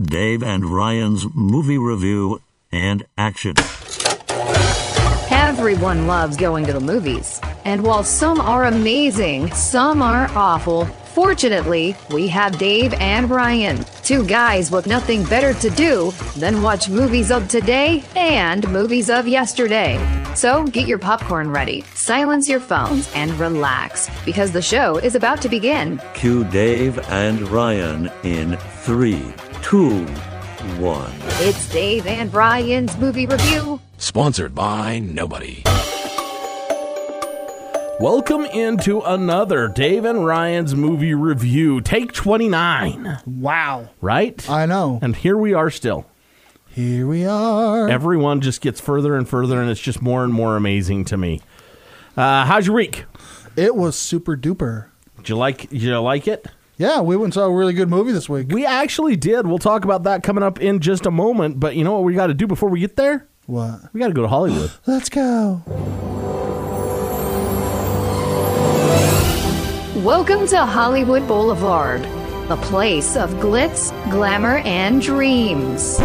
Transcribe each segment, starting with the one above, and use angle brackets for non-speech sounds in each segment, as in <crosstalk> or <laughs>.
Dave and Ryan's movie review and action. Everyone loves going to the movies. And while some are amazing, some are awful. Fortunately, we have Dave and Ryan, two guys with nothing better to do than watch movies of today and movies of yesterday. So get your popcorn ready, silence your phones, and relax because the show is about to begin. Cue Dave and Ryan in three, two, one. It's Dave and Ryan's movie review. Sponsored by nobody. Welcome into another Dave and Ryan's movie review. Take 29, Wow. right? I know. and here we are still. Here we are. Everyone just gets further and further, and it's just more and more amazing to me. Uh, how's your week? It was super duper. Did you like? Did you like it? Yeah, we went and saw a really good movie this week. We actually did. We'll talk about that coming up in just a moment. But you know what we got to do before we get there? What? We got to go to Hollywood. <gasps> Let's go. Welcome to Hollywood Boulevard, the place of glitz, glamour, and dreams.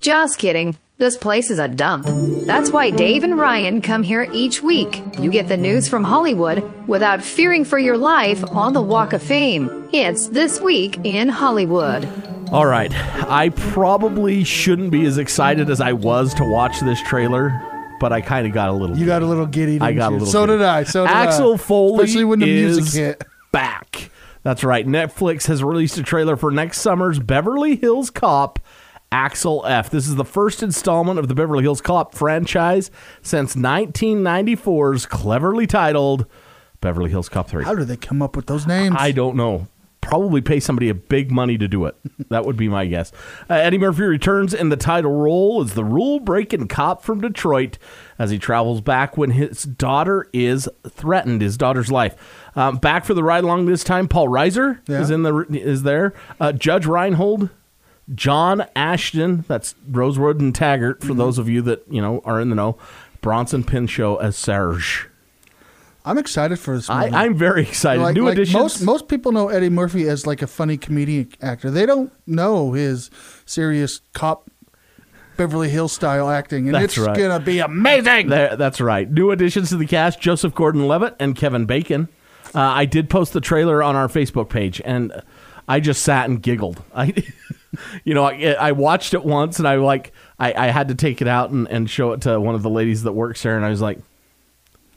Just kidding. This place is a dump. That's why Dave and Ryan come here each week. You get the news from Hollywood without fearing for your life on the Walk of Fame. It's This Week in Hollywood. All right. I probably shouldn't be as excited as I was to watch this trailer, but I kind of got a little. You got a little giddy. I didn't got a little. So giddy. did I. So did Axel I. Foley, Especially when the is music hit. back. That's right. Netflix has released a trailer for next summer's Beverly Hills Cop. Axel F. This is the first installment of the Beverly Hills Cop franchise since 1994's cleverly titled Beverly Hills Cop 3. How do they come up with those names? I don't know. Probably pay somebody a big money to do it. <laughs> That would be my guess. Uh, Eddie Murphy returns in the title role as the rule breaking cop from Detroit as he travels back when his daughter is threatened, his daughter's life. Um, back for the ride along this time, Paul Reiser Yeah. is in the is there. Uh, Judge Reinhold, John Ashton, that's Rosewood and Taggart Mm-hmm. for those of you that you know are in the know. Bronson Pinchot as Serge. I'm excited for this I, movie. I'm very excited. like, New like additions. most most people know Eddie Murphy as like a funny comedian actor. They don't know his serious cop Beverly Hills style acting, and That's it's right. gonna be amazing. There, that's right. New additions to the cast: Joseph Gordon-Levitt and Kevin Bacon. Uh, I did post the trailer on our Facebook page, and I just sat and giggled. I, <laughs> you know, I, I watched it once, and I like, I, I had to take it out and, and show it to one of the ladies that works there, and I was like,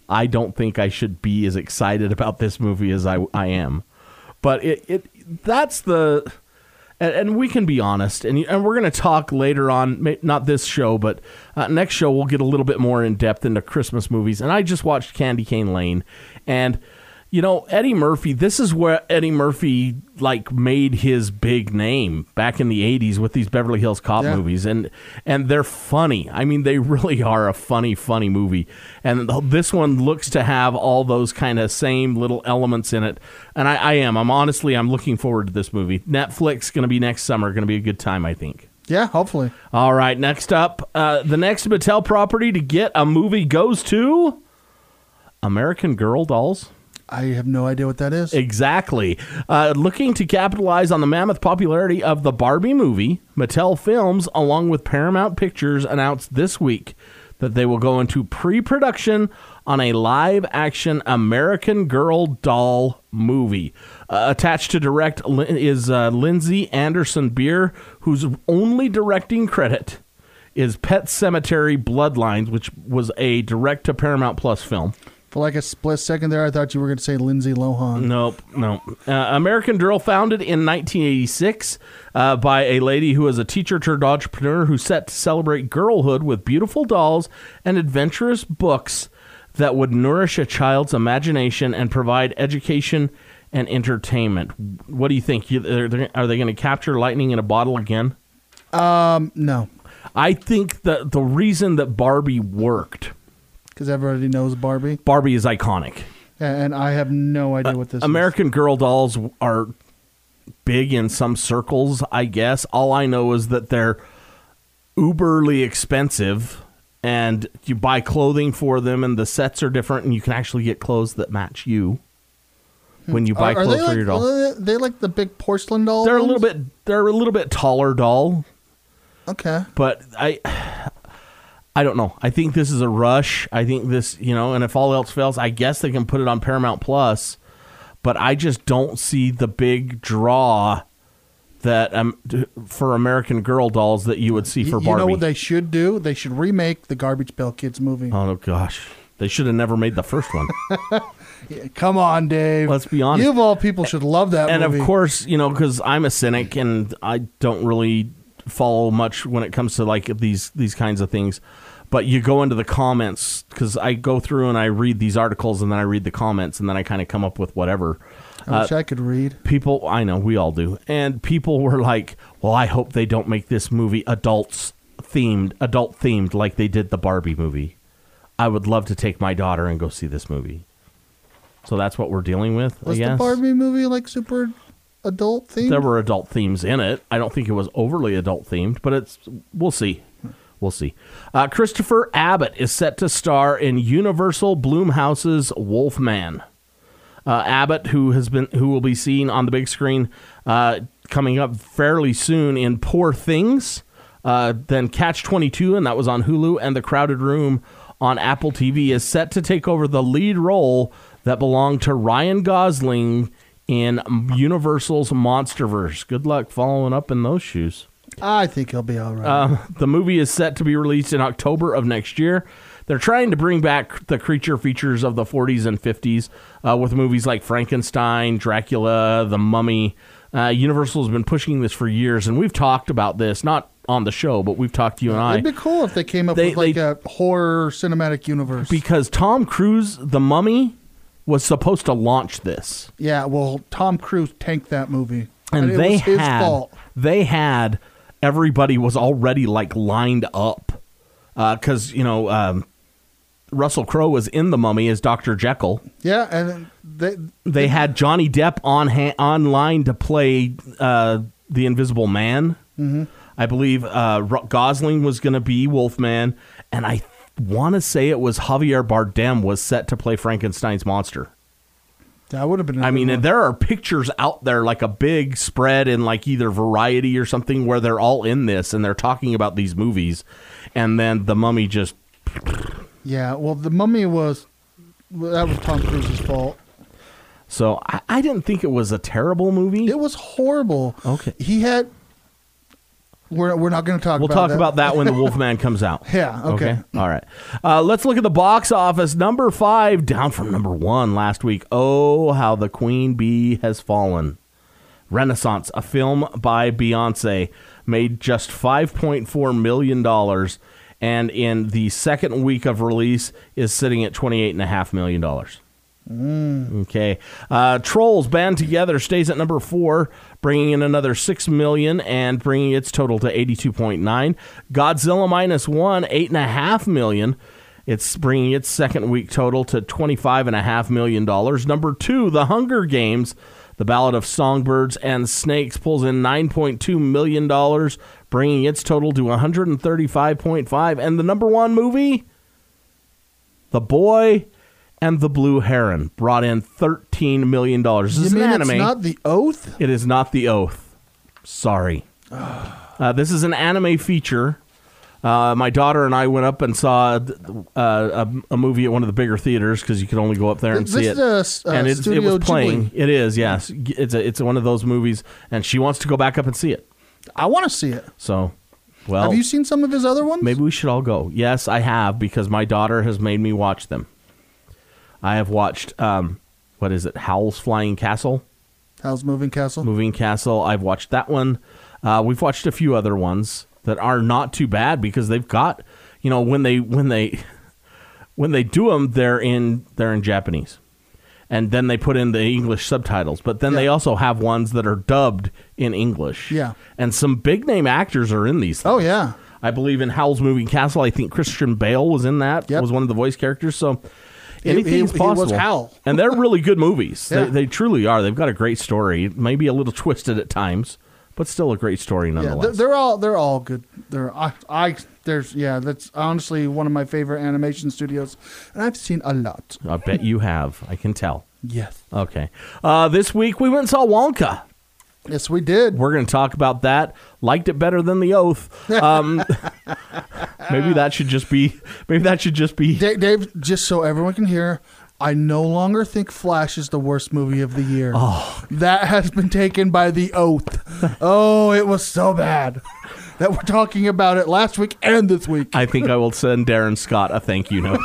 I don't think I should be as excited about this movie as I, I am. But it, it that's the and, and we can be honest, and and we're going to talk later on, not this show, but uh, next show we'll get a little bit more in depth into Christmas movies. And I just watched Candy Cane Lane, and you know Eddie Murphy. This is where Eddie Murphy like made his big name back in the '80s with these Beverly Hills Cop Yeah. movies, and and they're funny. I mean, they <laughs> really are a funny, funny movie. And this one looks to have all those kind of same little elements in it. And I, I am. I'm honestly, I'm looking forward to this movie. Netflix going to be next summer. Going to be a good time, I think. yeah, hopefully. All right, next up, uh, the next Mattel property to get a movie goes to American Girl Dolls. I have no idea what that is. Exactly. Uh, looking to capitalize on the mammoth popularity of the Barbie movie, Mattel Films, along with Paramount Pictures, announced this week that they will go into pre production on a live action American Girl doll movie. Uh, attached to direct is uh, Lindsey Anderson Beer, whose only directing credit is Pet Sematary Bloodlines, which was a direct to Paramount Plus film. For like a split second there, I thought you were going to say Lindsay Lohan. Nope, nope. Uh, American Girl, founded in 1986 uh, by a lady who was a teacher turned entrepreneur who set to celebrate girlhood with beautiful dolls and adventurous books that would nourish a child's imagination and provide education and entertainment. What do you think? You, are they going to capture lightning in a bottle again? Um, no, I think that the reason that Barbie worked, because everybody knows Barbie, Barbie is iconic. and I have no idea uh, what this American Girl dolls are big in some circles, I guess. All I know is that they're uberly expensive and you buy clothing for them and the sets are different and you can actually get clothes that match you. Hmm. when you buy Are, are clothes for like your doll. are they like the big porcelain doll? They're a little bit they're a little bit taller doll, okay. but I I don't know. I think this is a rush. I think this, you know, and if all else fails, I guess they can put it on Paramount Plus, but I just don't see the big draw that um for American Girl dolls that you would see for you Barbie. You know what they should do? They should remake the Garbage Pail Kids movie. oh gosh. They should have never made the first one. <laughs> Yeah, come on, Dave. Let's be honest. You of all people should love that and movie. of course, you know, because I'm a cynic and I don't really follow much when it comes to like these these kinds of things. But you go into the comments because I go through and I read these articles and then I read the comments and then I kind of come up with whatever. I wish uh, I could read. People, I know we all do, and people were like, "Well, I hope they don't make this movie adults themed, adult themed like they did the Barbie movie." I would love to take my daughter and go see this movie. So that's what we're dealing with. Was I guess. the Barbie movie like super adult themed? There were adult themes in it. I don't think it was overly adult themed, but it's we'll see. We'll see. Uh, Christopher Abbott is set to star in Universal Blumhouse's Wolfman. Uh, Abbott, who has been who will be seen on the big screen uh, coming up fairly soon in Poor Things, uh, then Catch Twenty Two, and that was on Hulu, and The Crowded Room on Apple TV, is set to take over the lead role that belonged to Ryan Gosling in Universal's MonsterVerse. Good luck following up in those shoes. I think he'll be all right. Um, the movie is set to be released in October of next year. They're trying to bring back the creature features of the 40s and 50s uh, with movies like Frankenstein, Dracula, The Mummy. Uh, Universal has been pushing this for years, and we've talked about this, not on the show, but we've talked to you and I. It'd be cool if they came up They- with like they- a horror cinematic universe. because Tom Cruise, The Mummy, was supposed to launch this. yeah, well, Tom Cruise tanked that movie, and, it they was his had fault. they had everybody was already like lined up because you know um, Russell Crowe was in the Mummy as Doctor Jekyll. Yeah, and they They had Johnny Depp on ha- online to play uh, the Invisible Man. Mm-hmm. I believe uh, Gosling was going to be Wolfman, and I want to say it was Javier Bardem was set to play Frankenstein's monster. That would have been. I mean, one. there are pictures out there, like a big spread in like either Variety or something, where they're all in this and they're talking about these movies, and then the Mummy just yeah. Well, the Mummy was that was Tom Cruise's fault. so I, I didn't think it was a terrible movie. It was horrible. Okay. he had. We're we're not going to talk. We'll about talk that. about that when the <laughs> Wolfman comes out. Yeah, okay. All right. Uh, let's look at the box office. Number five, down from number one last week. Oh, how the Queen Bee has fallen. Renaissance, a film by Beyonce, made just $5.4 million, and in the second week of release is sitting at $28.5 million. Okay. Uh, Trolls Band Together stays at number four, bringing in another six million and bringing its total to eighty-two point nine. Godzilla minus one, eight and a half million. It's bringing its second week total to twenty-five and a half million dollars. Number two, The Hunger Games, The Ballad of Songbirds and Snakes, pulls in nine point two million dollars, bringing its total to one hundred and thirty-five point five. And the number one movie. The Boy and the Blue Heron brought in $13 million. This You is an anime. it's not the Oath? it is not The Oath. Sorry. <sighs> Uh, this is an anime feature. Uh, my daughter and I went up and saw uh, a, a movie at one of the bigger theaters because you could only go up there and This see it. a uh, and it, it was playing. Ghibli. It is, yes. It's a, it's one of those movies, and she wants to go back up and see it. I want to see it. So, well, Have you seen some of his other ones? Maybe we should all go. Yes, I have because my daughter has made me watch them. I have watched um, what is it? Howl's Flying Castle, Howl's Moving Castle? Moving Castle. I've watched that one. Uh, we've watched a few other ones that are not too bad because they've got you know when they when they <laughs> when they do them they're in they're in Japanese. And then they put in the English subtitles, but then they also have ones that are dubbed in English. Yeah. and some big name actors are in these. Oh yeah. I believe in Howl's Moving Castle. I think Christian Bale was in that. Yep. Was one of the voice characters. So anything's he- he was possible. And they're really good movies. Yeah. they, they truly are. They've got a great story. Maybe a little twisted at times, but still a great story Yeah, nonetheless. they're, they're all they're all good. They're I, I there's yeah, that's honestly one of my favorite animation studios, and I've seen a lot. I bet you have. I can tell. Yes. Okay. Uh, this week we went and saw Wonka. Yes, we did. We're going to talk about that. Liked it better than the Oath. <laughs> Um, maybe that should just be. Maybe that should just be. Dave, Dave, just so everyone can hear, I no longer think Flash is the worst movie of the year. Oh. That has been taken by the oath. <laughs> oh, it was so bad that we're talking about it last week and this week. I think I will send Darren Scott a thank you note.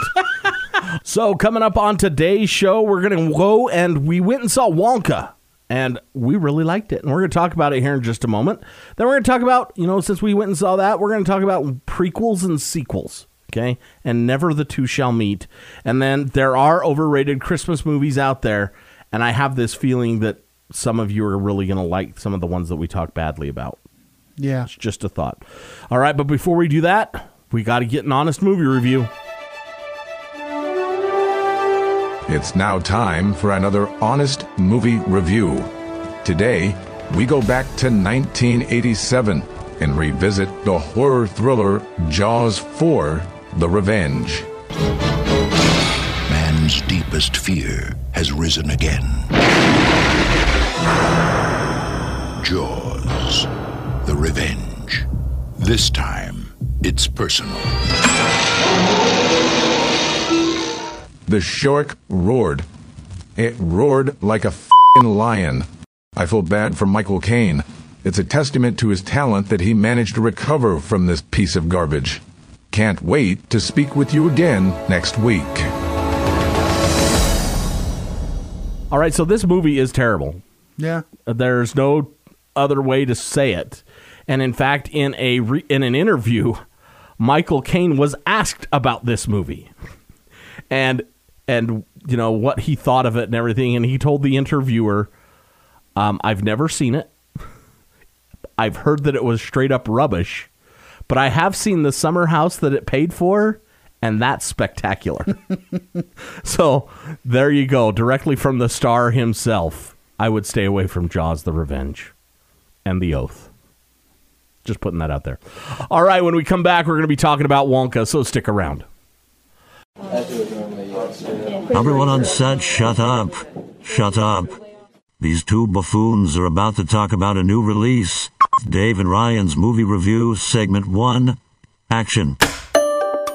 <laughs> so coming up on today's show, we're going to go and we went and saw Wonka. And we really liked it. And we're going to talk about it here in just a moment. Then we're going to talk about, you know, since we went and saw that, we're going to talk about prequels and sequels okay? And never the two shall meet. And then there are overrated Christmas movies out there, and I have this feeling that some of you are really going to like some of the ones that we talk badly about. Yeah. It's just a thought. All right, but before we do that, we got to get an honest movie review. It's now time for another honest movie review. Today, we go back to 1987 and revisit the horror thriller Jaws 4 The Revenge. Man's deepest fear has risen again. Jaws, The Revenge. This time, it's personal. The shark roared. It roared like a fing lion. I feel bad for Michael Caine. It's a testament to his talent that he managed to recover from this piece of garbage. Can't wait to speak with you again next week. All right, so this movie is terrible. Yeah. There's no other way to say it. And in fact, in a re- in an interview, Michael Caine was asked about this movie. And and you know what he thought of it and everything and he told the interviewer um, I've never seen it. <laughs> I've heard that it was straight up rubbish, but I have seen the summer house that it paid for, and that's spectacular. <laughs> so there you go, directly from the star himself. I would stay away from Jaws: The Revenge and The Oath. Just putting that out there. All right, when we come back, we're going to be talking about Wonka, so stick around. Everyone on set, shut up. Shut up. These two buffoons are about to talk about a new release. Dave and Ryan's movie review, segment one. Action.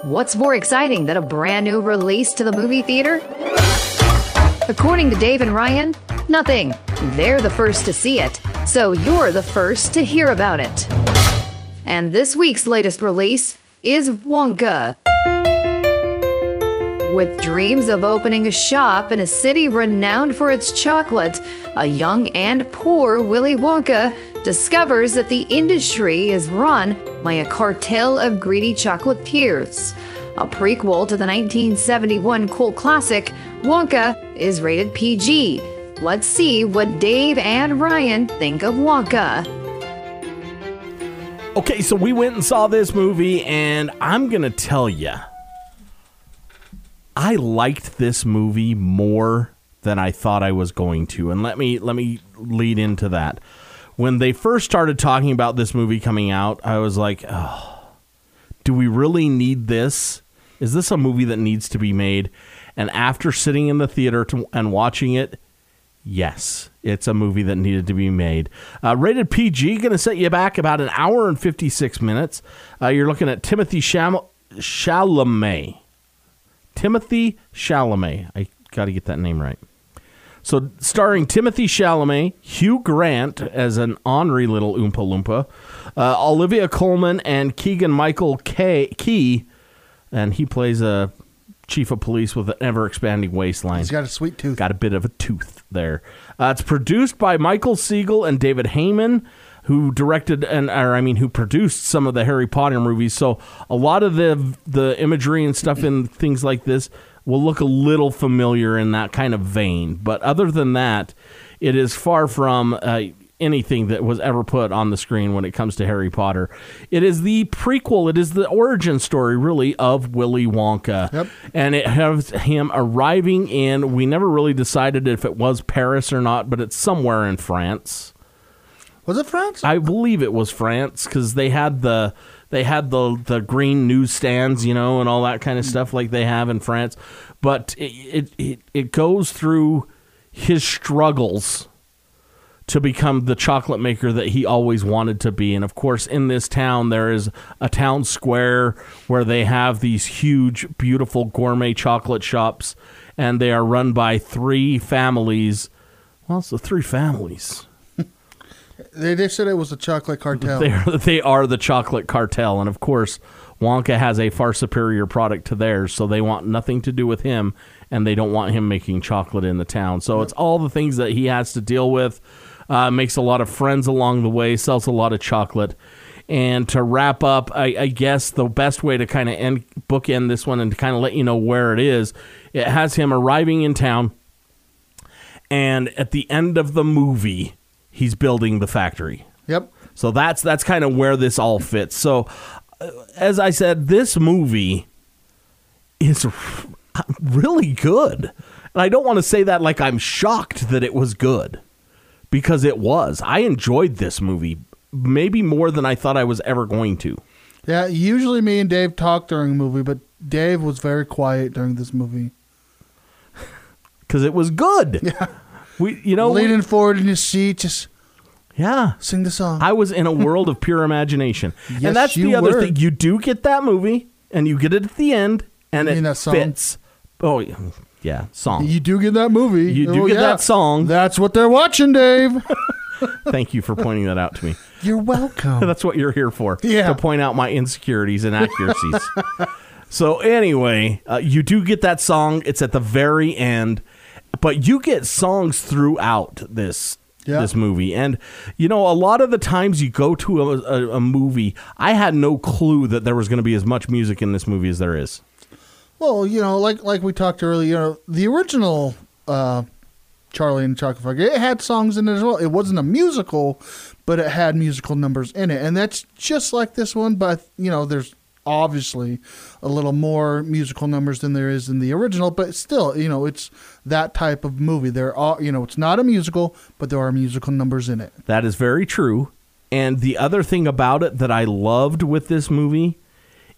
What's more exciting than a brand new release to the movie theater? According to Dave and Ryan, nothing. They're the first to see it, so you're the first to hear about it. And this week's latest release is Wonka. With dreams of opening a shop in a city renowned for its chocolate, a young and poor Willy Wonka discovers that the industry is run by a cartel of greedy chocolatiers. A prequel to the 1971 cult classic, Wonka is rated PG. Let's see what Dave and Ryan think of Wonka. Okay, so we went and saw this movie, and I'm going to tell you, I liked this movie more than I thought I was going to. And let me let me lead into that. When they first started talking about this movie coming out, I was like, "Oh, do we really need this? Is this a movie that needs to be made?" And after sitting in the theater to, and watching it, yes, it's a movie that needed to be made. Uh, rated PG, going to set you back about an hour and 56 minutes. Uh, you're looking at Timothée Chalamet. Timothée Chalamet. I got to get that name right. So, starring Timothée Chalamet, Hugh Grant as an ornery little Oompa Loompa, uh, Olivia Colman, and Keegan Michael K- Key, and he plays a chief of police with an ever expanding waistline. He's got a sweet tooth. Got a bit of a tooth there. Uh, it's produced by Michael Siegel and David Heyman, who directed and or I mean who produced some of the Harry Potter movies. So a lot of the the imagery and stuff in things like this will look a little familiar in that kind of vein. But other than that, it is far from uh, anything that was ever put on the screen when it comes to Harry Potter. It is the prequel, it is the origin story, really, of Willy Wonka. Yep. And it has him arriving in, we never really decided if it was Paris or not, but it's somewhere in France. Was it France? I believe it was France because they had the they had the the green newsstands, you know, and all that kind of mm. stuff like they have in France. But it it, it, it goes through his struggles to become the chocolate maker that he always wanted to be. And of course, in this town, there is a town square where they have these huge, beautiful gourmet chocolate shops, and they are run by three families. Well, the three families. They, they said it was a chocolate cartel. They are, they are the chocolate cartel. And of course, Wonka has a far superior product to theirs, so they want nothing to do with him, and they don't want him making chocolate in the town. So it's all the things that he has to deal with. Uh, makes a lot of friends along the way, sells a lot of chocolate. And to wrap up, I, I guess the best way to kind of end bookend this one and to kind of let you know where it is, it has him arriving in town, and at the end of the movie, he's building the factory. Yep. So that's that's kind of where this all fits. So, uh, as I said, this movie is <laughs> really good, and I don't want to say that like I'm shocked that it was good, because it was. I enjoyed this movie maybe more than I thought I was ever going to. Yeah. Usually, me and Dave talk during a movie, but Dave was very quiet during this movie. <laughs> Because it was good. <laughs> Yeah. We, you know, we- Leaning forward in your seat, just yeah. sing the song. I was in a world of pure imagination. <laughs> Yes, and that's the other were. thing. You do get that movie, and you get it at the end, and You it fits. Oh, yeah, yeah, song. you do get that movie. You do Oh, get yeah. that song. That's what they're watching, Dave. <laughs> Thank you for pointing that out to me. You're welcome. <laughs> That's what you're here for. Yeah. To point out my insecurities and accuracies. so anyway, uh, you do get that song. It's at the very end, but you get songs throughout this Yeah. this movie. And you know, a lot of the times you go to a, a, a movie, I had no clue that there was going to be as much music in this movie as there is. Well, you know, like like we talked earlier, you know, the original uh, Charlie and the Chocolate Factory, it had songs in it as well. It wasn't a musical, but it had musical numbers in it, and that's just like this one. But you know, there's obviously a little more musical numbers than there is in the original, but still, you know, it's that type of movie. There are, you know, it's not a musical, but there are musical numbers in it. That is very true. And the other thing about it that I loved with this movie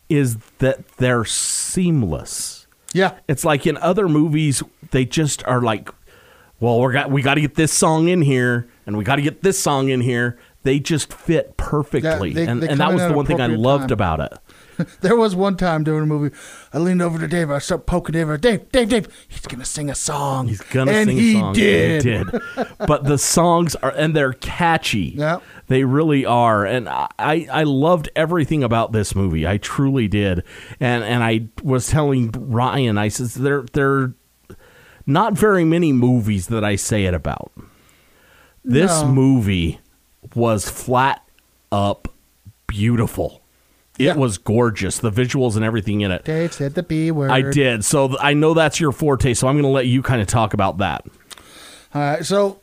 is that they're seamless. Yeah, It's like in other movies, they just are like, well, we got we got to get this song in here, and we got to get this song in here. They just fit perfectly, they- and, they and that was the one thing I loved time. about it. <laughs> There was one time during the movie, I leaned over to Dave. I started poking Dave. Dave, Dave, Dave. He's gonna sing a song. He's gonna and sing a song. Did. He did. but the songs are and they're catchy. Yeah. They really are. And I, I loved everything about this movie. I truly did. And and I was telling Ryan, I says there there are not very many movies that I say it about. This No. movie was flat up beautiful. It Yeah. was gorgeous. The visuals and everything in it. Dave said the B word. I did. So th- I know that's your forte. So I'm going to let you kind of talk about that. All right. So,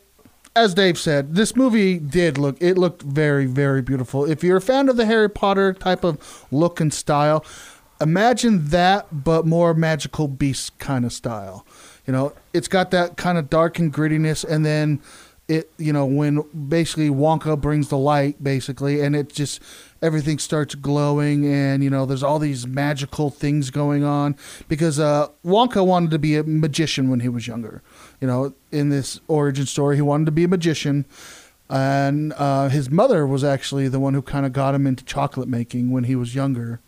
as Dave said, this movie did look. It looked very, very beautiful. If you're a fan of the Harry Potter type of look and style, imagine that, but more magical beast kind of style. You know, it's got that kind of dark and grittiness, and then it, you know, when basically Wonka brings the light, basically, and it just everything starts glowing, and you know, there's all these magical things going on because uh, Wonka wanted to be a magician when he was younger. You know, in this origin story, he wanted to be a magician. And uh, his mother was actually the one who kind of got him into chocolate making when he was younger.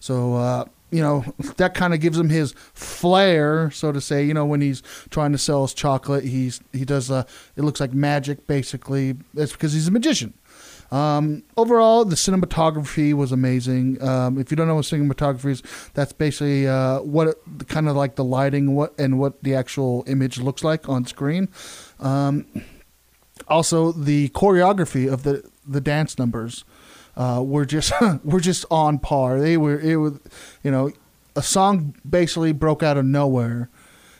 So, uh, you know, that kind of gives him his flair, so to say. You know, when he's trying to sell his chocolate, he's he does. Uh, it looks like magic, basically. That's because he's a magician. Um, overall, the cinematography was amazing. Um, if you don't know what cinematography is, that's basically uh, what kind of like the lighting, what and what the actual image looks like on screen. Um, also, the choreography of the the dance numbers uh, were just <laughs> were just on par. They were it was you know a song basically broke out of nowhere.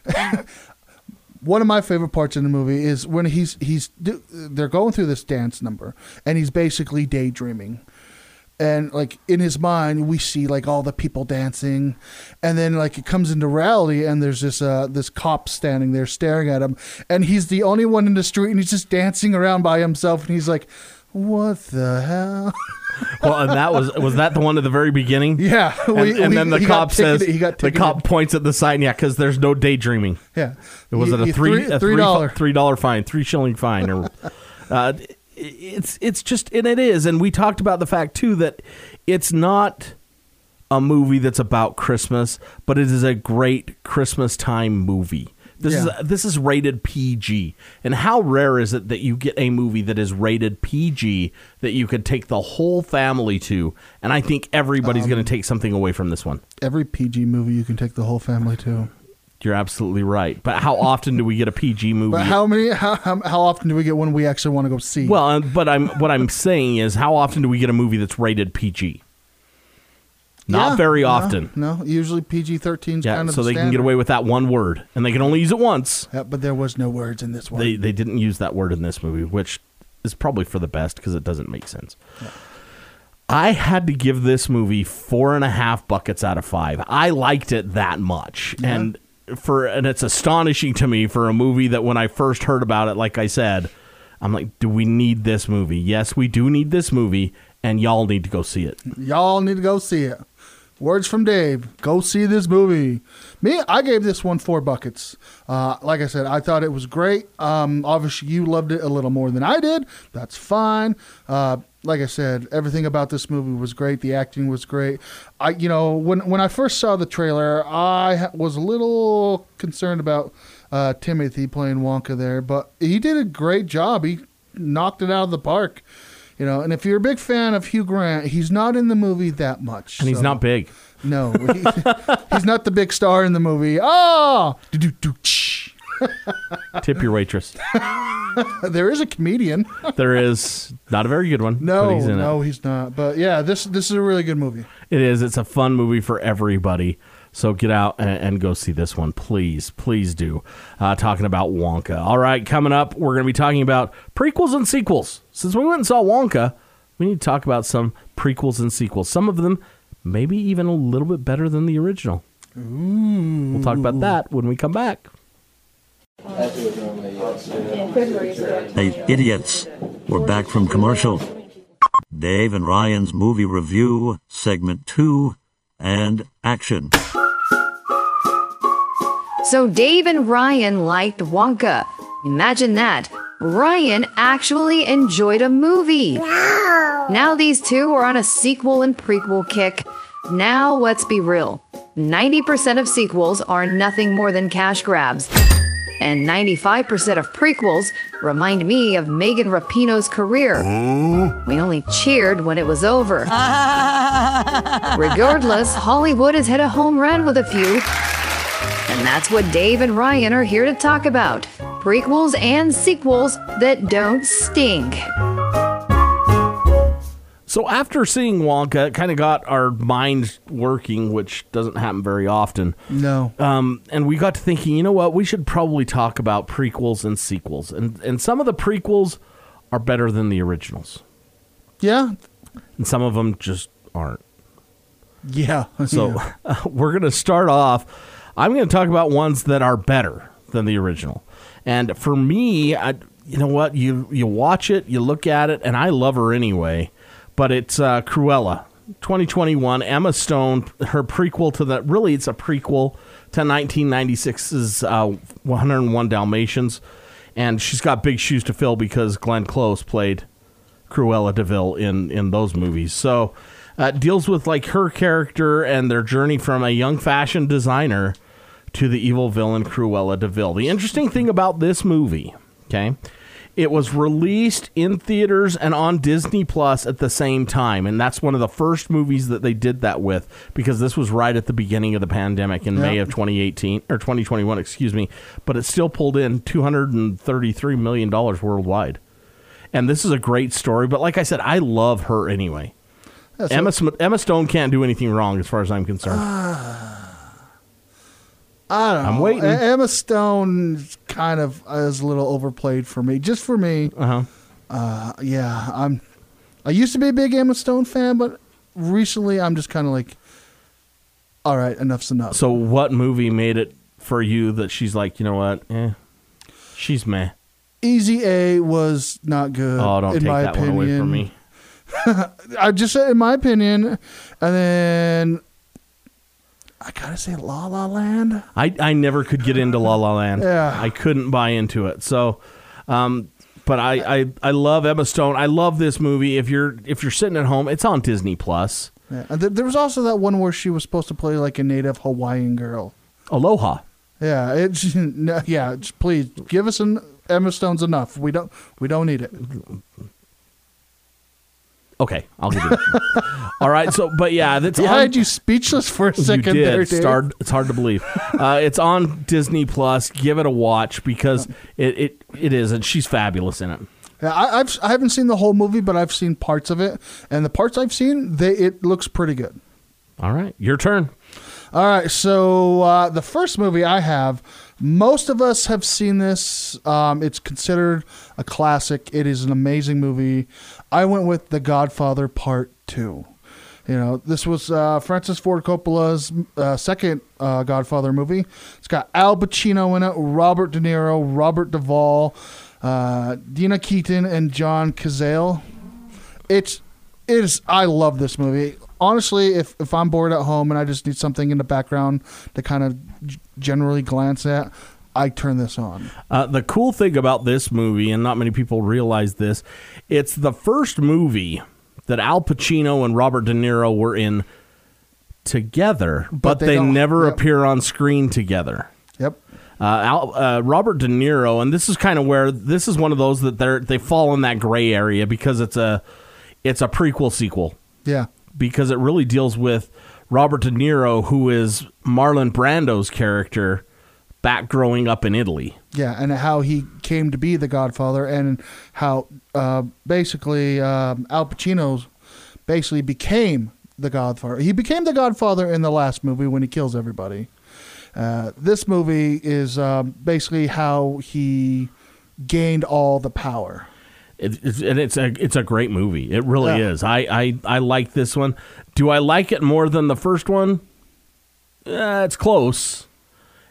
<laughs> One of my favorite parts in the movie is when he's he's they're going through this dance number and he's basically daydreaming. And like in his mind, we see like all the people dancing, and then like it comes into reality, and there's this uh this cop standing there staring at him, and he's the only one in the street, and he's just dancing around by himself, and he's like, "What the hell?" <laughs> well, and that was was that the one at the very beginning? Yeah, And, <laughs> we- and we- then the cop says ticketed- he got the cop points at the sign. Yeah, because there's no daydreaming. Yeah. It was You- it a three a three dollar. three dollar fine, three shilling fine, or <laughs> uh, it's it's just and it is. And we talked about the fact too that it's not a movie that's about Christmas, but it is a great Christmas time movie. This Yeah. is this is rated PG, and how rare is it that you get a movie that is rated PG that you could take the whole family to? And I think everybody's Um, going to take something away from this one. Every PG movie you can take the whole family to. You're absolutely right. But how often do we get a PG movie? But how many? How, how, how often do we get one we actually want to go see? Well, uh, but I'm what I'm saying is, how often do we get a movie that's rated PG? Not Yeah, very often. No, usually PG 13 is Yeah, kind of so the they can get away with that one word, and they can only use it once. Yeah, but there was no words in this one. They they didn't use that word in this movie, which is probably for the best because it doesn't make sense. I had to give this movie four and a half buckets out of five. I liked it that much, and for and it's astonishing to me for a movie that when I first heard about it, like I said, I'm like, do we need this movie? Yes, we do need this movie, and y'all need to go see it. Y'all need to go see it. Words from Dave. Go see this movie. Me, I gave this one four buckets. Uh, like I said, I thought it was great. Um, obviously, you loved it a little more than I did. That's fine. Uh, like I said, everything about this movie was great. The acting was great. I, you know, when when I first saw the trailer, I was a little concerned about uh, Timothée playing Wonka there, but he did a great job. He knocked it out of the park. You know, and if you're a big fan of Hugh Grant, he's not in the movie that much. And he's not big. No, he- <laughs> he's not the big star in the movie. Oh. <laughs> Tip your waitress. <laughs> there is a comedian. There is not a very good one. but No, he's in it. no, he's not. But yeah, this this is a really good movie. It is. It's a fun movie for everybody. So get out and, and go see this one, please. Please do. Uh, talking about Wonka. All right, coming up, we're going to be talking about prequels and sequels. Since we went and saw Wonka, we need to talk about some prequels and sequels. Some of them maybe even a little bit better than the original. We'll talk about that when we come back. Hey, idiots. We're back from commercial. Dave and Ryan's movie review, segment two, and action. So Dave and Ryan liked Wonka. Imagine that. Ryan actually enjoyed a movie. Now these two are on a sequel and prequel kick. Now let's be real. 90% of sequels are nothing more than cash grabs. And 95% of prequels remind me of Megan Rapinoe's career. We only cheered when it was over. <laughs> Regardless, Hollywood has hit a home run with a few. And that's what Dave and Ryan are here to talk about prequels and sequels that don't stink. So after seeing Wonka, it kind of got our minds working, which doesn't happen very often. No, Um, and we got to thinking, you know what? We should probably talk about prequels and sequels. And and some of the prequels are better than the originals, yeah, and some of them just aren't. yeah. <laughs> So Yeah. <laughs> we're going to start off. I'm going to talk about ones that are better than the original. And for me, I, you know what? You you watch it, you look at it, and I love her anyway. But it's uh, Cruella, 2021. Emma Stone, her prequel to that. Really, it's a prequel to 1996's uh, 101 Dalmatians, and she's got big shoes to fill because Glenn Close played Cruella de Vil in in those movies. So uh, deals with like her character and their journey from a young fashion designer to the evil villain Cruella de Vil. The interesting thing about this movie, okay, it was released in theaters and on Disney Plus at the same time, and that's one of the first movies that they did that with because this was right at the beginning of the pandemic in May of 2018 or 2021, excuse me. But it still pulled in 233 million dollars worldwide. And this is a great story, but like I said, I love her anyway. Emma Emma Stone can't do anything wrong as far as I'm concerned. Ah. I don't know. I'm waiting. E- Emma Stone kind of is a little overplayed for me. Just for me. Uh-huh. Uh, yeah, I'm. I used to be a big Emma Stone fan, but recently I'm just kind of like, all right, enough's enough. So, what movie made it for you that she's like, you know what? Eh, she's meh. Easy A was not good. Oh, don't in take my that opinion. one away from me. <laughs> I just said in my opinion, and then I gotta say La La Land. I, I never could get into La La Land. Yeah. I couldn't buy into it. So, um, but I, I, I love Emma Stone. I love this movie. If you're if you're sitting at home, it's on Disney Plus. Yeah. And th- there was also that one where she was supposed to play like a native Hawaiian girl. Aloha. Yeah, it's <laughs> no, yeah. Just please give us an Emma Stone's enough. We don't we don't need it. Okay, I'll give you that. <laughs> All right, so but yeah, that's I on, had you speechless for a second you did. there, It's Dave. hard, it's hard to believe. Uh, it's on Disney Plus. Give it a watch because it, it, it is, and she's fabulous in it. Yeah, I, I've I haven't seen the whole movie, but I've seen parts of it, and the parts I've seen, they it looks pretty good. All right, your turn. All right, so uh, the first movie I have, most of us have seen this. Um, it's considered a classic. It is an amazing movie. I went with The Godfather Part Two. You know, this was uh, Francis Ford Coppola's uh, second uh, Godfather movie. It's got Al Pacino in it, Robert De Niro, Robert Duvall, uh, Diane Keaton, and John Cazale. It's it is. I love this movie. Honestly, if if I'm bored at home and I just need something in the background to kind of generally glance at, I turn this on. Uh, the cool thing about this movie, and not many people realize this, it's the first movie that Al Pacino and Robert De Niro were in together, but, they they, never yep. appear on screen together. Yep. Uh, Al, uh, Robert De Niro, and this is kind of where this is one of those that they they fall in that gray area because it's a it's a prequel sequel Yeah. because it really deals with Robert De Niro, who is Marlon Brando's character back growing up in Italy. Yeah, and how he came to be the Godfather, and how uh, basically um, Al Pacino basically became the Godfather. He became the Godfather in the last movie when he kills everybody. Uh, this movie is um, basically how he gained all the power. It, it's, and it's a it's a great movie. It really Yeah. is. I, I I like this one. Do I like it more than the first one? Uh, it's close.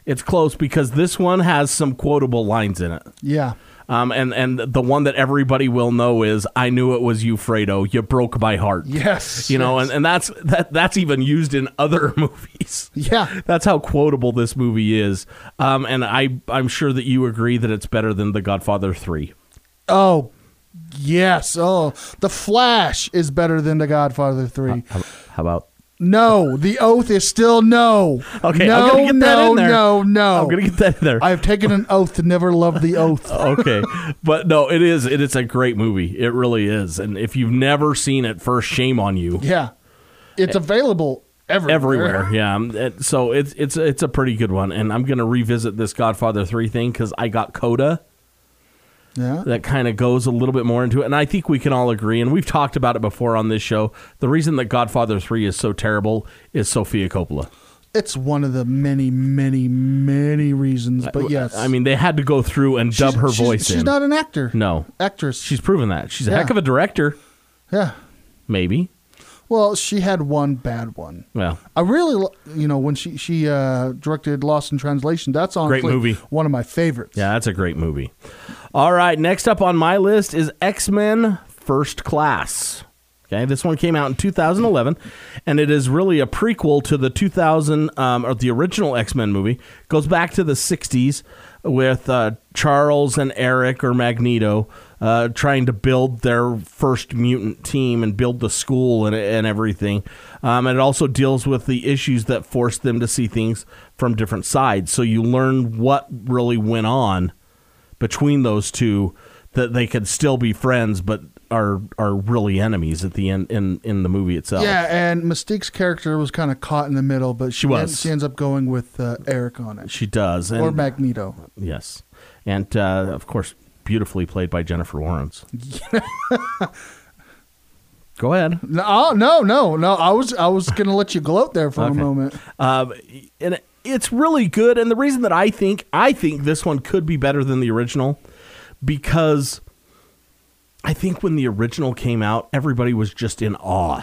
It's close because this one has some quotable lines in it. Yeah, Um, and and the one that everybody will know is "I knew it was you, Fredo. You broke my heart." Yes, you know, yes. and, and that's that that's even used in other <laughs> movies. yeah, That's how quotable this movie is. Um, and I I'm sure that you agree that it's better than The Godfather Three. oh, yes. Oh, The Flash is better than The Godfather Three. How, how about? No, The Oath is still no. Okay, no, I'm gonna get that no, in there. no, no. I'm gonna get that in there. I have taken an oath to never love The Oath. <laughs> okay, but no, it is it is a great movie. It really is. And if you've never seen it, first shame on you. Yeah, it's available everywhere. Everywhere, yeah. Um, it- So it's it's it's a pretty good one, and I'm gonna revisit this Godfather three thing because I got Coda Yeah, that kind of goes a little bit more into it, and I think we can all agree, and we've talked about it before on this show. The reason that Godfather three is so terrible is Sofia Coppola. it's one of the many, many, many reasons. But yes, I mean they had to go through and dub She's- her she's- voice She's in. not an actor. no, actress. she's proven that she's a Yeah. heck of a director. yeah. Maybe. Well, she had one bad one. Well, I really, lo- you know, when she she uh, directed Lost in Translation. That's honestly Great movie. One of my favorites. Yeah, that's a great movie. All right, next up on my list is X Men First Class. Okay, this one came out in 2011, and it is really a prequel to the 2000 um, or the original X Men movie. Goes back to the 60s with uh, Charles and Eric or Magneto uh, trying to build their first mutant team and build the school and, and everything. Um, and it also deals with the issues that force them to see things from different sides. So you learn what really went on between those two that they could still be friends but are are really enemies at the end in in the movie itself. Yeah, and Mystique's character was kind of caught in the middle, but she, She was. en- she ends up going with uh, Eric on it, She does. And, or Magneto. Yes. And uh, of course beautifully played by Jennifer Lawrence. <laughs> Go ahead. No, oh, no, no, no. I was I was gonna let you gloat there for Okay. a moment. Um, and it's really good. And the reason that I think I think this one could be better than the original because I think when the original came out, everybody was just in awe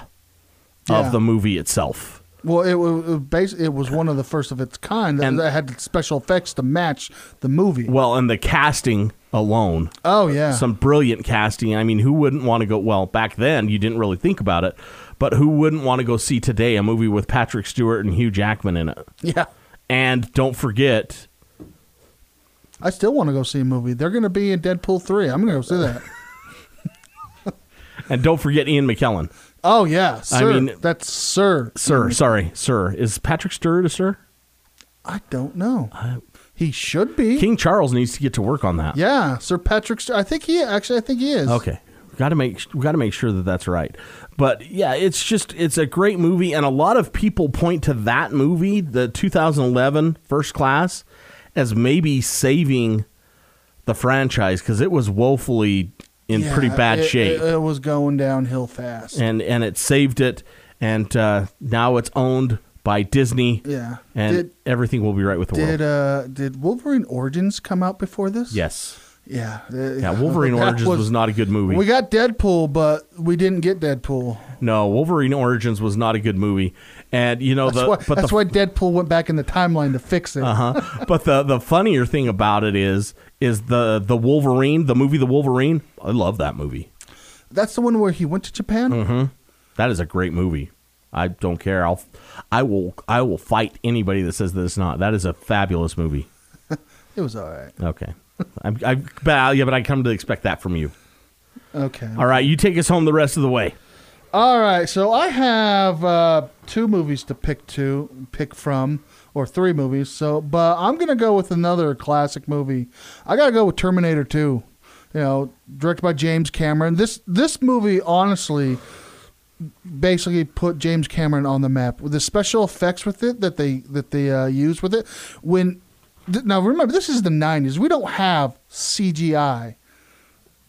Yeah. of the movie itself. Well, it was, basically it was one of the first of its kind that, And- that had special effects to match the movie. Well, and the casting alone, oh yeah, some brilliant casting. I mean, who wouldn't want to go? Well, back then you didn't really think about it, but who wouldn't want to go see today a movie with Patrick Stewart and Hugh Jackman in it? yeah. And don't forget, I still want to go see a movie. They're going to be in Deadpool three. I'm going to go see that. <laughs> and don't forget Ian McKellen. Oh yeah, sir. mean- that's sir. Sir, mm-hmm. sorry, sir. Is Patrick Stewart a sir? I don't know. he should be. King Charles needs to get to work on that. yeah, Sir Patrick. St- I think he actually. I think he is. Okay. Got to make we got to make sure that that's right. But yeah, it's just it's a great movie and a lot of people point to that movie, the 2011 First Class as maybe saving the franchise cuz it was woefully in Yeah, pretty bad it- shape. It, it was going downhill fast. and and it saved it and uh, now it's owned by Disney. yeah. And did everything will be right with the did world. uh did Wolverine Origins come out before this? Yes. Yeah. Yeah, Wolverine <laughs> Origins was, not a good movie. We got Deadpool, but we didn't get Deadpool. no, Wolverine Origins was not a good movie. And you know That's the why. but That's the why Deadpool went back in the timeline to fix it. Uh-huh. but the the funnier thing about it is is the the Wolverine, the movie The Wolverine. I love that movie. That's the one where he went to Japan. Mm-hmm. That is a great movie. I don't care. I'll I will I will fight anybody that says that it's not. That is a fabulous movie. <laughs> It was all right. Okay. I'm, I, but, yeah, but I come to expect that from you. Okay. All right, you take us home the rest of the way. All right, so I have uh, two movies to pick to pick from, or three movies. So, but I'm gonna go with another classic movie. I gotta go with Terminator 2. You know, directed by James Cameron. This this movie, honestly, basically put James Cameron on the map with the special effects with it that they that they uh, with it. When th- now remember, this is the '90s. We don't have CGI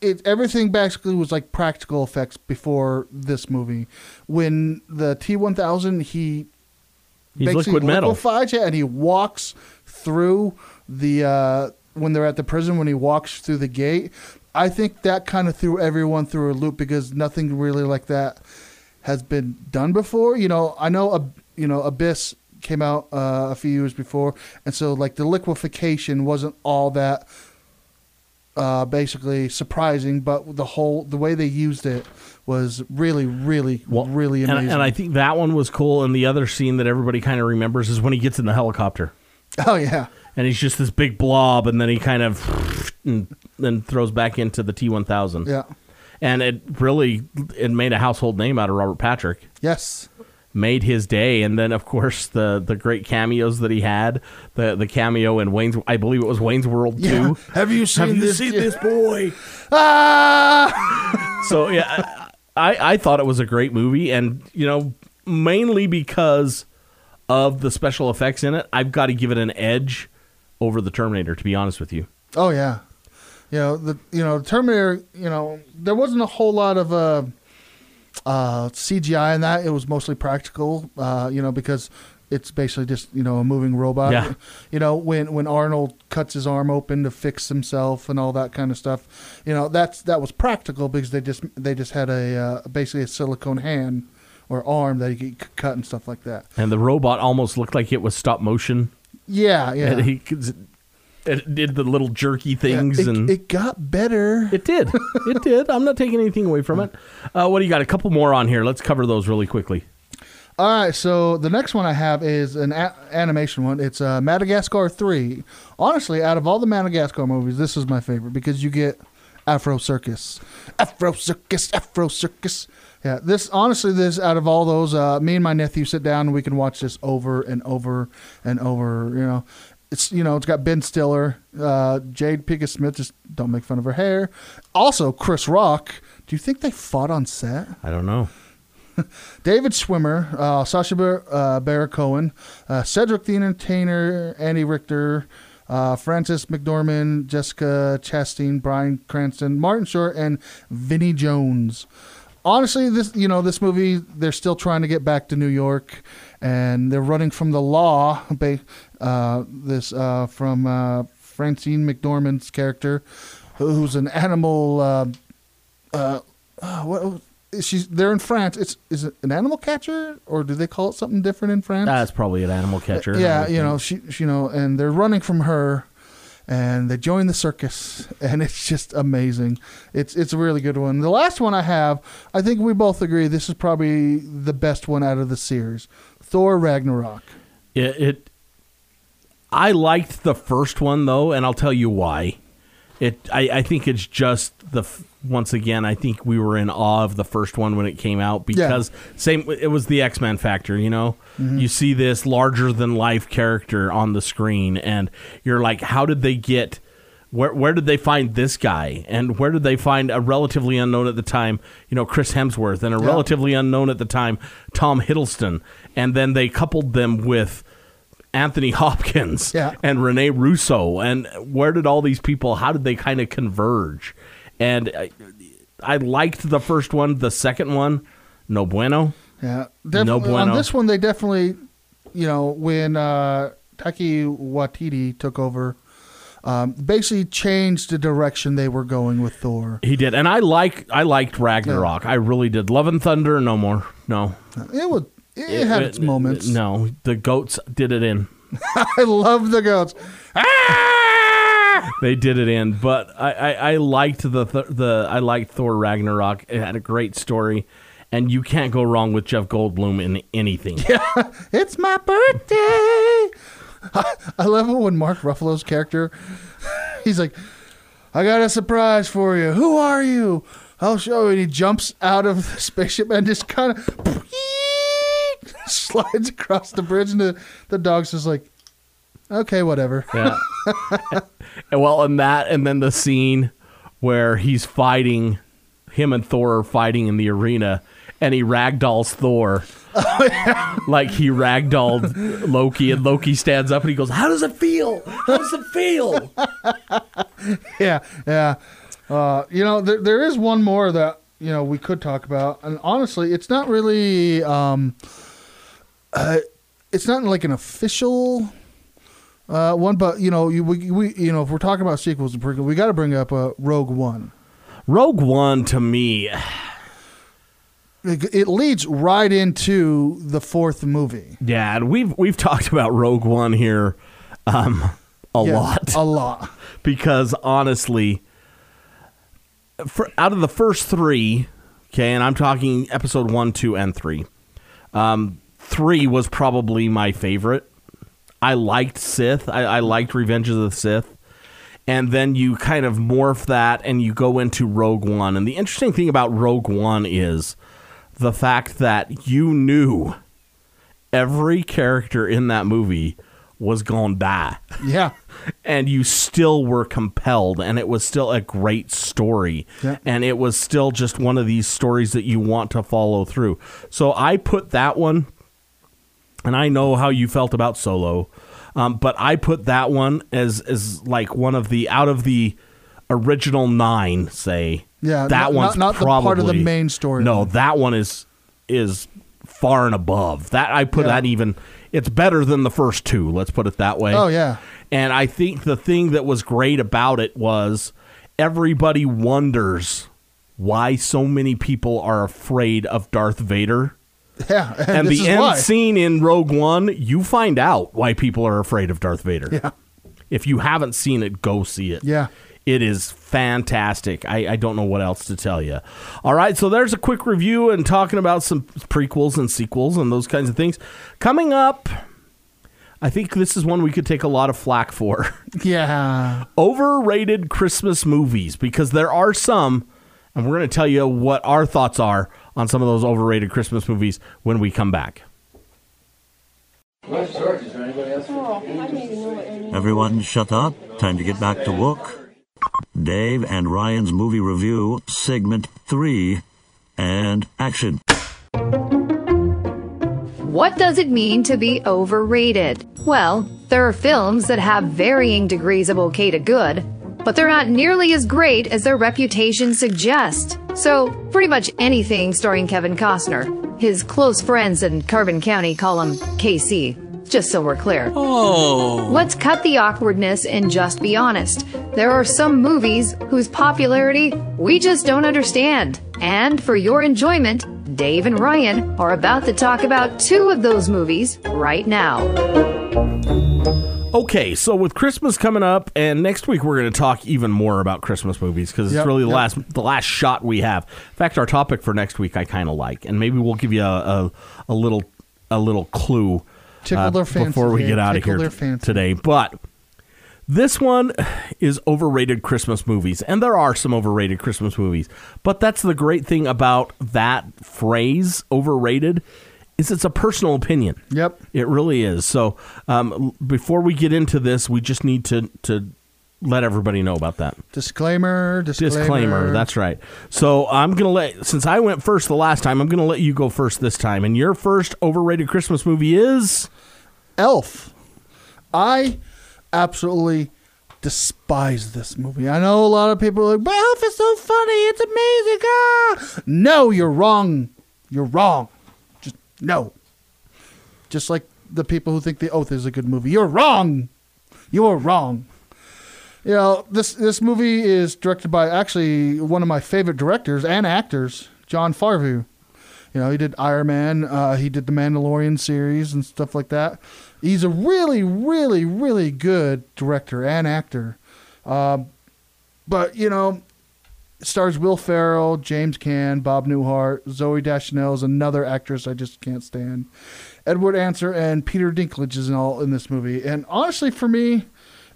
it everything basically was like practical effects before this movie. When the T one thousand he He's basically liquid metal. liquefies it and he walks through the uh, when they're at the prison when he walks through the gate. I think that kind of threw everyone through a loop because nothing really like that has been done before. You know, I know a you know Abyss came out uh, a few years before, and so like the liquefaction wasn't all that uh, basically surprising, but the whole the way they used it was really, really, really and, amazing. and I think that one was cool. And the other scene that everybody kind of remembers is when he gets in the helicopter. <laughs> oh yeah, and he's just this big blob, and then he kind of and then throws back into the T one thousand. yeah, And it really it made a household name out of Robert Patrick. yes, Made his day, and then of course the the great cameos that he had, the the cameo in Wayne's, I believe it was Wayne's World yeah. two. <laughs> Have you seen Have you this? seen this boy? <laughs> Ah! so yeah, I I thought it was a great movie, and you know mainly because of the special effects in it, I've got to give it an edge over the Terminator. To be honest with you. Oh yeah, you know the you know Terminator. You know there wasn't a whole lot of uh, uh, CGI in that. It was mostly practical. Uh, you know because it's basically just you know a moving robot. Yeah. You know when when Arnold cuts his arm open to fix himself and all that kind of stuff. You know that's that was practical because they just they just had a uh, basically a silicone hand or arm that he could cut and stuff like that. And the robot almost looked like it was stop motion. Yeah, yeah. And he could- it did the little jerky Yeah, things, it, and it got better. It did. It did. I'm not taking anything away from it. Uh, what do you got? A couple more on here. Let's cover those really quickly. All right, so the next one I have is an a- animation one. It's uh, Madagascar 3. Honestly, out of all the Madagascar movies, this is my favorite because you get Afro Circus. Afro Circus, Afro Circus. Yeah, this honestly, this out of all those, uh, me and my nephew sit down and we can watch this over and over and over. You know, it's you know it's got Ben Stiller, uh, Jada Pinkett Smith. Just don't make fun of her hair. Also, Chris Rock. Do you think they fought on set? I don't know. <laughs> David Schwimmer, uh, Sacha Bar- uh, Baron Cohen, uh, Cedric the Entertainer, Andy Richter, uh, Frances McDormand, Jessica Chastain, Bryan Cranston, Martin Short, and Vinnie Jones. Honestly, this you know this movie they're still trying to get back to New York, and they're running from the law. Uh, this uh, from uh, Francine McDormand's character, who's an animal. Uh, uh, uh, what she's they're in France. It's is it an animal catcher or do they call it something different in France? That's probably an animal catcher. yeah, you know, she, she, you know, and they're running from her, and they join the circus, <laughs> and it's just amazing. It's it's a really good one. The last one I have, I think we both agree this is probably the best one out of the series, Thor Ragnarok. It, it I liked the first one though, and I'll tell you why. It I, I think it's just the once again I think we were in awe of the first one when it came out because same it was the X Men factor. You know, mm-hmm. you see this larger than life character on the screen, and you're like, how did they get? Where, where did they find this guy? And where did they find a relatively unknown at the time, you know, Chris Hemsworth, and a relatively unknown at the time, Tom Hiddleston? And then they coupled them with Anthony Hopkins Yeah. and Rene Russo. And where did all these people, how did they kind of converge? And I, I liked the first one. The second one, no bueno. Yeah, No definitely. On this one, they definitely, you know, when uh, Taika Waititi took over, um, basically changed the direction they were going with Thor. He did. And I like I liked Ragnarok. I really did. Love and Thunder, no more. No. It was. It, had its moments. No, the goats did it in. <laughs> I love the goats. They did it in, but I, I, I liked the, the I liked Thor Ragnarok. It had a great story, and you can't go wrong with Jeff Goldblum in anything. <laughs> It's my birthday. I love it when Mark Ruffalo's character, <laughs> he's like, I got a surprise for you. Who are you? I'll show you. And he jumps out of the spaceship and just kind of <laughs> slides across the bridge. And the, the dog's just like, okay, whatever. Yeah. <laughs> and well, and that, and then the scene where he's fighting, him and Thor are fighting in the arena, and he ragdolls Thor. <laughs> Like he ragdolled Loki, and Loki stands up and he goes, How does it feel? How does it feel? yeah, yeah. Uh, you know, there, there is one more that you know we could talk about, and honestly, it's not really. Um, uh, it's not like an official uh, one, but you know, you we, we you know if we're talking about sequels and prequels, we got to bring up uh, Rogue One. Rogue One to me, It, it leads right into the fourth movie. yeah, and we've we've talked about Rogue One here um, a Yeah, lot. a lot. <laughs> because honestly, for, out of the first three, okay, and I'm talking episode one, two, and three. Um, three was probably my favorite. I liked Sith. I, I liked Revenge of the Sith. And then you kind of morph that and you go into Rogue One. And the interesting thing about Rogue One is the fact that you knew every character in that movie was going to die Yeah, <laughs> and you still were compelled and it was still a great story Yeah. and it was still just one of these stories that you want to follow through so i put that one and i know how you felt about solo um, but i put that one as as like one of the out of the original nine say Yeah, that not- one's not- not the part of the main story. no that one is is far and above that i put Yeah. that even it's better than the first two let's put it that way Oh, yeah. and I think the thing that was great about it was everybody wonders why so many people are afraid of Darth Vader. <laughs> yeah. And, And the end why. scene in Rogue One, you find out why people are afraid of Darth Vader. Yeah. If you haven't seen it, go see it. Yeah. It is fantastic. I, I don't know what else to tell you. All right, so there's a quick review and talking about some prequels and sequels and those kinds of things. Coming up, I think this is one we could take a lot of flack for. <laughs> Yeah. Overrated Christmas movies, because there are some, and we're going to tell you what our thoughts are on some of those overrated Christmas movies when we come back. Everyone shut up. Time to get back to work. Dave and Ryan's movie review, segment 3, and action. What does it mean to be overrated? Well, there are films that have varying degrees of okay to good, but they're not nearly as great as their reputation suggests. So, pretty much anything starring Kevin Costner. His close friends in Carbon County call him KC. just so we're clear. Oh. Let's cut the awkwardness and just be honest. There are some movies whose popularity we just don't understand. And for your enjoyment, Dave and Ryan are about to talk about two of those movies right now. Okay, so with Christmas coming up, and next week we're going to talk even more about Christmas movies because it's Yep, really the yep. last the last shot we have. In fact, our topic for next week I kind of like, and maybe we'll give you a, a, a little a little clue fancy, uh, before we get out of here their t- fancy. today. But this one is overrated Christmas movies, and there are some overrated Christmas movies. But that's the great thing about that phrase, overrated, is it's a personal opinion. Yep. It really is. So um, before we get into this, we just need to to let everybody know about that Disclaimer, disclaimer. disclaimer. That's right. So I'm gonna let since I went first the last time, I'm gonna let you go first this time. And your first overrated Christmas movie is Elf. I absolutely despise this movie. I know a lot of people are like, but Elf is so funny. It's amazing. Ah! No, you're wrong. You're wrong. No. Just like the people who think The Oath is a good movie. You're wrong. You are wrong. You know, this this movie is directed by actually one of my favorite directors and actors, Jon Favreau. You know, he did Iron Man, uh, he did the Mandalorian series and stuff like that. He's a really, really, really good director and actor. Um, but you know, it stars Will Ferrell, James Caan, Bob Newhart, Zooey Deschanel is another actress I just can't stand. Edward Asner and Peter Dinklage is in all in this movie. And honestly, for me,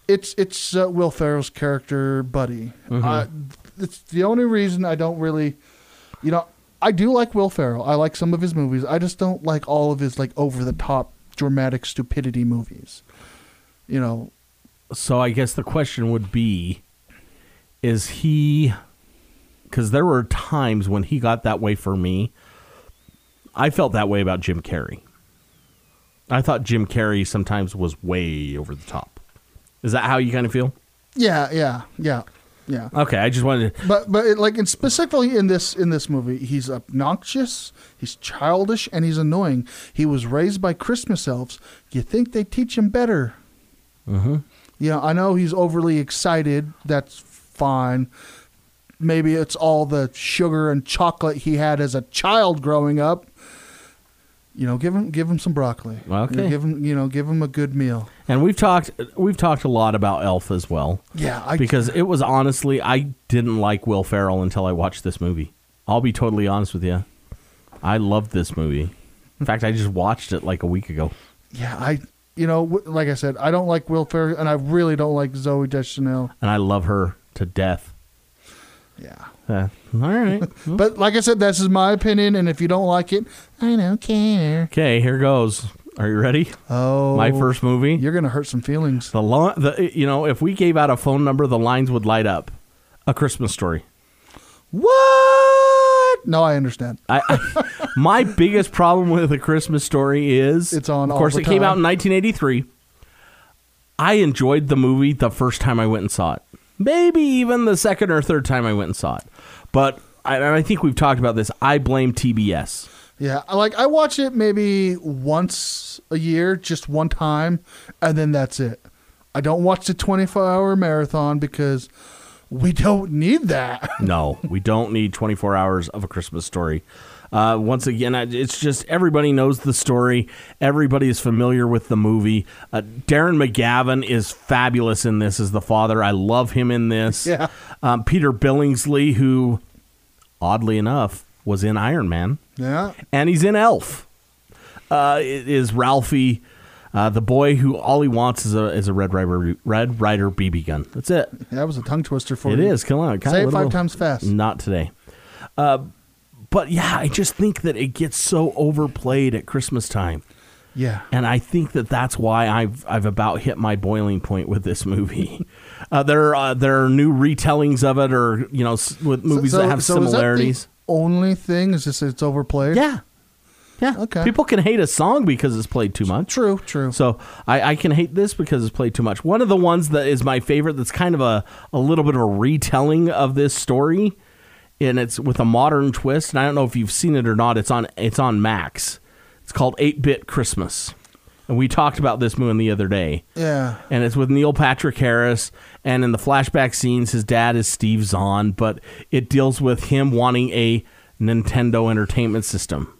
it's it's uh, Will Ferrell's character, Buddy. Uh, it's the only reason I don't really, you know, I do like Will Ferrell. I like some of his movies. I just don't like all of his like over the top dramatic stupidity movies. You know, so I guess the question would be is he because there were times when he got that way for me. I felt that way about Jim Carrey. I thought Jim Carrey sometimes was way over the top. Is that how you kind of feel? yeah, yeah, yeah, yeah. Okay, I just wanted to. But but it, like in specifically in this in this movie, he's obnoxious, he's childish, and he's annoying. He was raised by Christmas elves. You think they teach him better? Mm-hmm. Know, I know he's overly excited. That's fine. Maybe it's all the sugar and chocolate he had as a child growing up. You know, give him give him some broccoli. Okay. give him you know give him a good meal. And we've talked we've talked a lot about Elf as well. Yeah, I because it was honestly I didn't like Will Ferrell until I watched this movie. I'll be totally honest with you. I loved this movie. In fact, I just watched it like a week ago. yeah I you know like I said, I don't like Will Ferrell, and I really don't like Zooey Deschanel. and I love her to death. Yeah. Uh, all right. <laughs> But like I said, this is my opinion, and if you don't like it, I don't care. okay, here goes. Are you ready? Oh, My first movie. You're gonna hurt some feelings. The, lo- the you know, if we gave out a phone number, the lines would light up. A Christmas story. What? No, I understand. I, I <laughs> my biggest problem with a Christmas story is It's on Of course, it came out in 1983. I enjoyed the movie the first time I went and saw it. Maybe even the second or third time I went and saw it. But I, and I think we've talked about this. I blame TBS. Yeah, I like I watch it maybe once a year, just one time, and then that's it. I don't watch the 24 hour marathon because we don't need that. No, we don't need 24 hours of a Christmas story. Uh, once again, I- it's just everybody knows the story. Everybody is familiar with the movie. Uh, Darren McGavin is fabulous in this as the father. I love him in this. <laughs> Yeah. Um, Peter Billingsley, who, oddly enough, was in Iron Man, Yeah, and he's in Elf. Uh, it is Ralphie, uh, the boy who all he wants is a is a Red Ryder Red Ryder BB gun. That's it. that was a tongue twister for It you. is. Come on, Say it five times fast. Not today. Uh, but yeah, I just think that it gets so overplayed at Christmas time, Yeah, and I think that that's why I've I've about hit my boiling point with this movie. <laughs> Uh, there uh, there are new retellings of it, or you know, s- with movies So- that have so is that the similarities. only thing is just it's overplayed. yeah, yeah. Okay. People can hate a song because it's played too much. true, true. So I, I can hate this because it's played too much. One of the ones that is my favorite that's kind of a, a little bit of a retelling of this story, and it's with a modern twist. And I don't know if you've seen it or not. It's on it's on Max. It's called Eight Bit Christmas, and we talked about this moon the other day. Yeah. and it's with Neil Patrick Harris. And in the flashback scenes, his dad is Steve Zahn, but it deals with him wanting a Nintendo Entertainment System,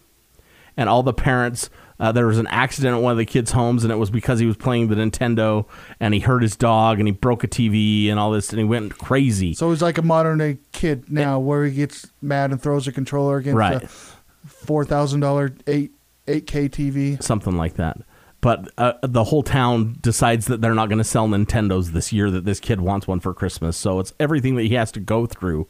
and all the parents. Uh, there was an accident at one of the kids' homes, and it was because he was playing the Nintendo, and he hurt his dog, and he broke a TV, and all this, and he went crazy. So he's like a modern day kid now, where he gets mad and throws a controller against Right. a four thousand dollar eight eight K TV. something like that. But uh, the whole town decides that they're not going to sell Nintendos this year. That this kid wants one for Christmas, so it's everything that he has to go through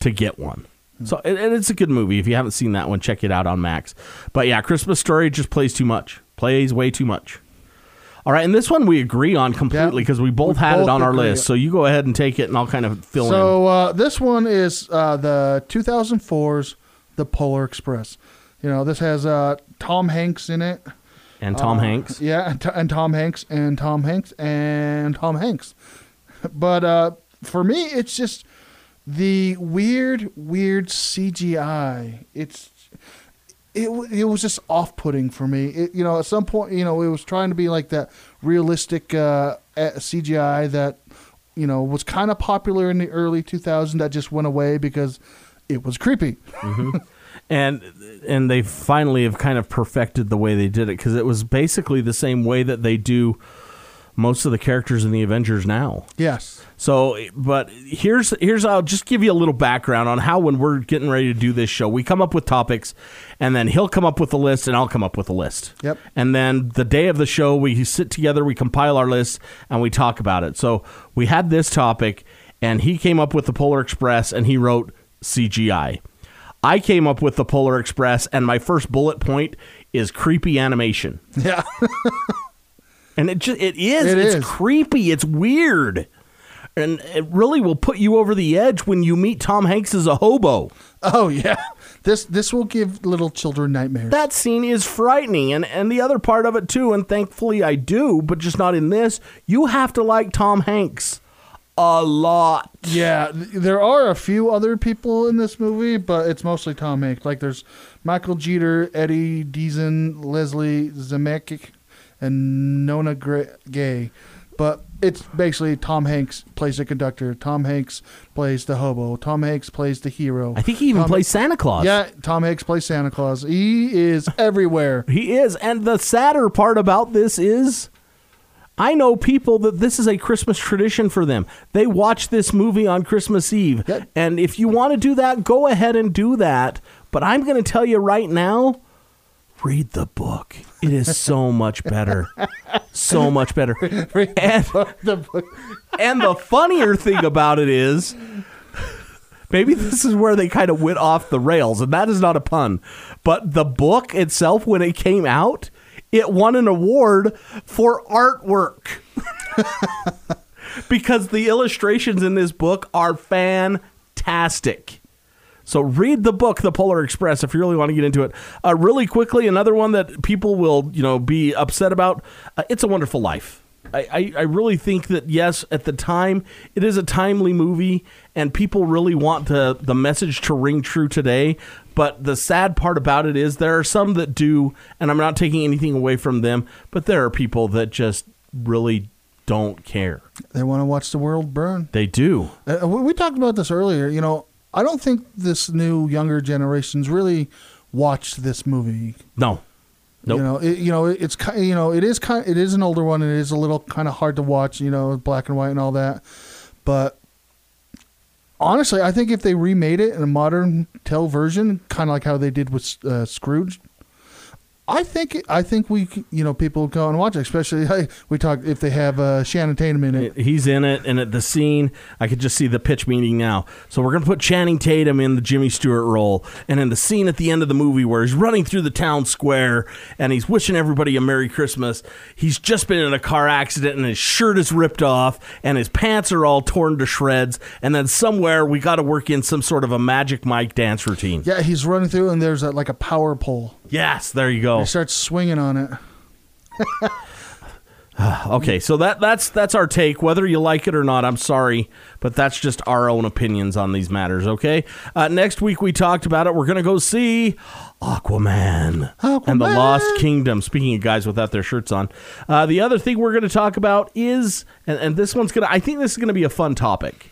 to get one. So and and it's a good movie. If you haven't seen that one, check it out on Max. But yeah, Christmas Story just plays too much. Plays way too much. All right, and this one we agree on completely Yeah, because we both we had both it on our agree. list. So you go ahead and take it, and I'll kind of fill in. So uh, this one is uh, the 2004's The Polar Express. You know, this has uh, Tom Hanks in it. And Tom Uh, Hanks. Yeah, and, and Tom Hanks and Tom Hanks and Tom Hanks. <laughs> But uh, for me, it's just the weird, weird CGI. It's it it was just off putting for me. It, you know, at some point, you know, it was trying to be like that realistic uh, CGI that you know was kind of popular in the early 2000s that just went away because it was creepy. <laughs> and and they finally have kind of perfected the way they did it because it was basically the same way that they do most of the characters in the Avengers now. Yes. So, but here's here's I'll just give you a little background on how when we're getting ready to do this show, we come up with topics, and then he'll come up with a list, and I'll come up with a list. Yep. And then the day of the show, we sit together, we compile our list, and we talk about it. So we had this topic, and he came up with the Polar Express, and he wrote CGI. I came up with the Polar Express, and my first bullet point is creepy animation. <laughs> Yeah. <laughs> And it just it is. It it's is. creepy. It's weird. And it really will put you over the edge when you meet Tom Hanks as a hobo. oh yeah. This this will give little children nightmares. That scene is frightening. And and the other part of it too, and thankfully I do, but just not in this, you have to like Tom Hanks a lot. Yeah, th- there are a few other people in this movie, but it's mostly Tom Hanks. Like there's Michael Jeter, Eddie Deezen, Leslie Zemeckis, and Nona Gaye. But it's basically Tom Hanks plays the conductor. Tom Hanks plays the hobo. Tom Hanks plays the hero. I think he even Tom- plays Santa Claus. Yeah, Tom Hanks plays Santa Claus. He is <laughs> everywhere. He is. And the sadder part about this is I know people that this is a Christmas tradition for them. They watch this movie on Christmas Eve. Yep. And if you want to do that, go ahead and do that. But I'm going to tell you right now read the book. It is so much better. So much better. <laughs> And, The book- and the funnier thing about it is maybe this is where they kind of went off the rails and that is not a pun but the book itself when it came out it won an award for artwork <laughs> because the illustrations in this book are fantastic so read the book, The Polar Express, if you really want to get into it. Uh, really quickly, another one that people will, you know, be upset about. Uh, it's a Wonderful Life. I, I, I really think that yes, at the time, it is a timely movie, and people really want the the message to ring true today. But the sad part about it is there are some that do, and I'm not taking anything away from them, but there are people that just really don't care. they want to watch the world burn. They do. Uh, we we talked about this earlier. You know, I don't think this new younger generations really watched this movie. No. Nope. You know, it, you know, it's you know, it is kind, it is an older one, and it is a little kind of hard to watch. You know, black and white and all that. But honestly, I think if they remade it in a modern tell version, kind of like how they did with uh, Scrooge. I think I think we you know people go and watch it, especially hey, we talk if they have uh, Channing Tatum in it. He's in it, and at the scene, I could just see the pitch meeting now. So we're gonna put Channing Tatum in the Jimmy Stewart role, and in the scene at the end of the movie where he's running through the town square and he's wishing everybody a Merry Christmas. He's just been in a car accident, and his shirt is ripped off, and his pants are all torn to shreds. And then somewhere we got to work in some sort of a Magic Mike dance routine. Yeah, he's running through, and there's a, like a power pole. Yes, there you go. He starts swinging on it. <sighs> Okay, so that that's that's our take. Whether you like it or not, I'm sorry, but that's just our own opinions on these matters. Okay. Uh, next week we talked about it. We're gonna go see Aquaman, and the Lost Kingdom. Speaking of guys without their shirts on, uh, the other thing we're gonna talk about is, and, and this one's gonna. I think this is gonna be a fun topic.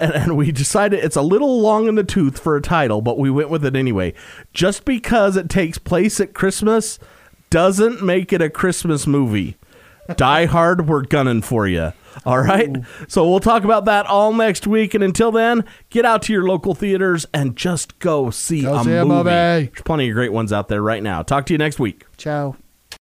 And, and we decided it's a little long in the tooth for a title, but we went with it anyway. Just because it takes place at Christmas doesn't make it a Christmas movie. Die Hard, we're gunning for you. All right. So we'll talk about that all next week. And until then, get out to your local theaters and just go see Go a see a movie. movie. There's plenty of great ones out there right now. Talk to you next week. Ciao.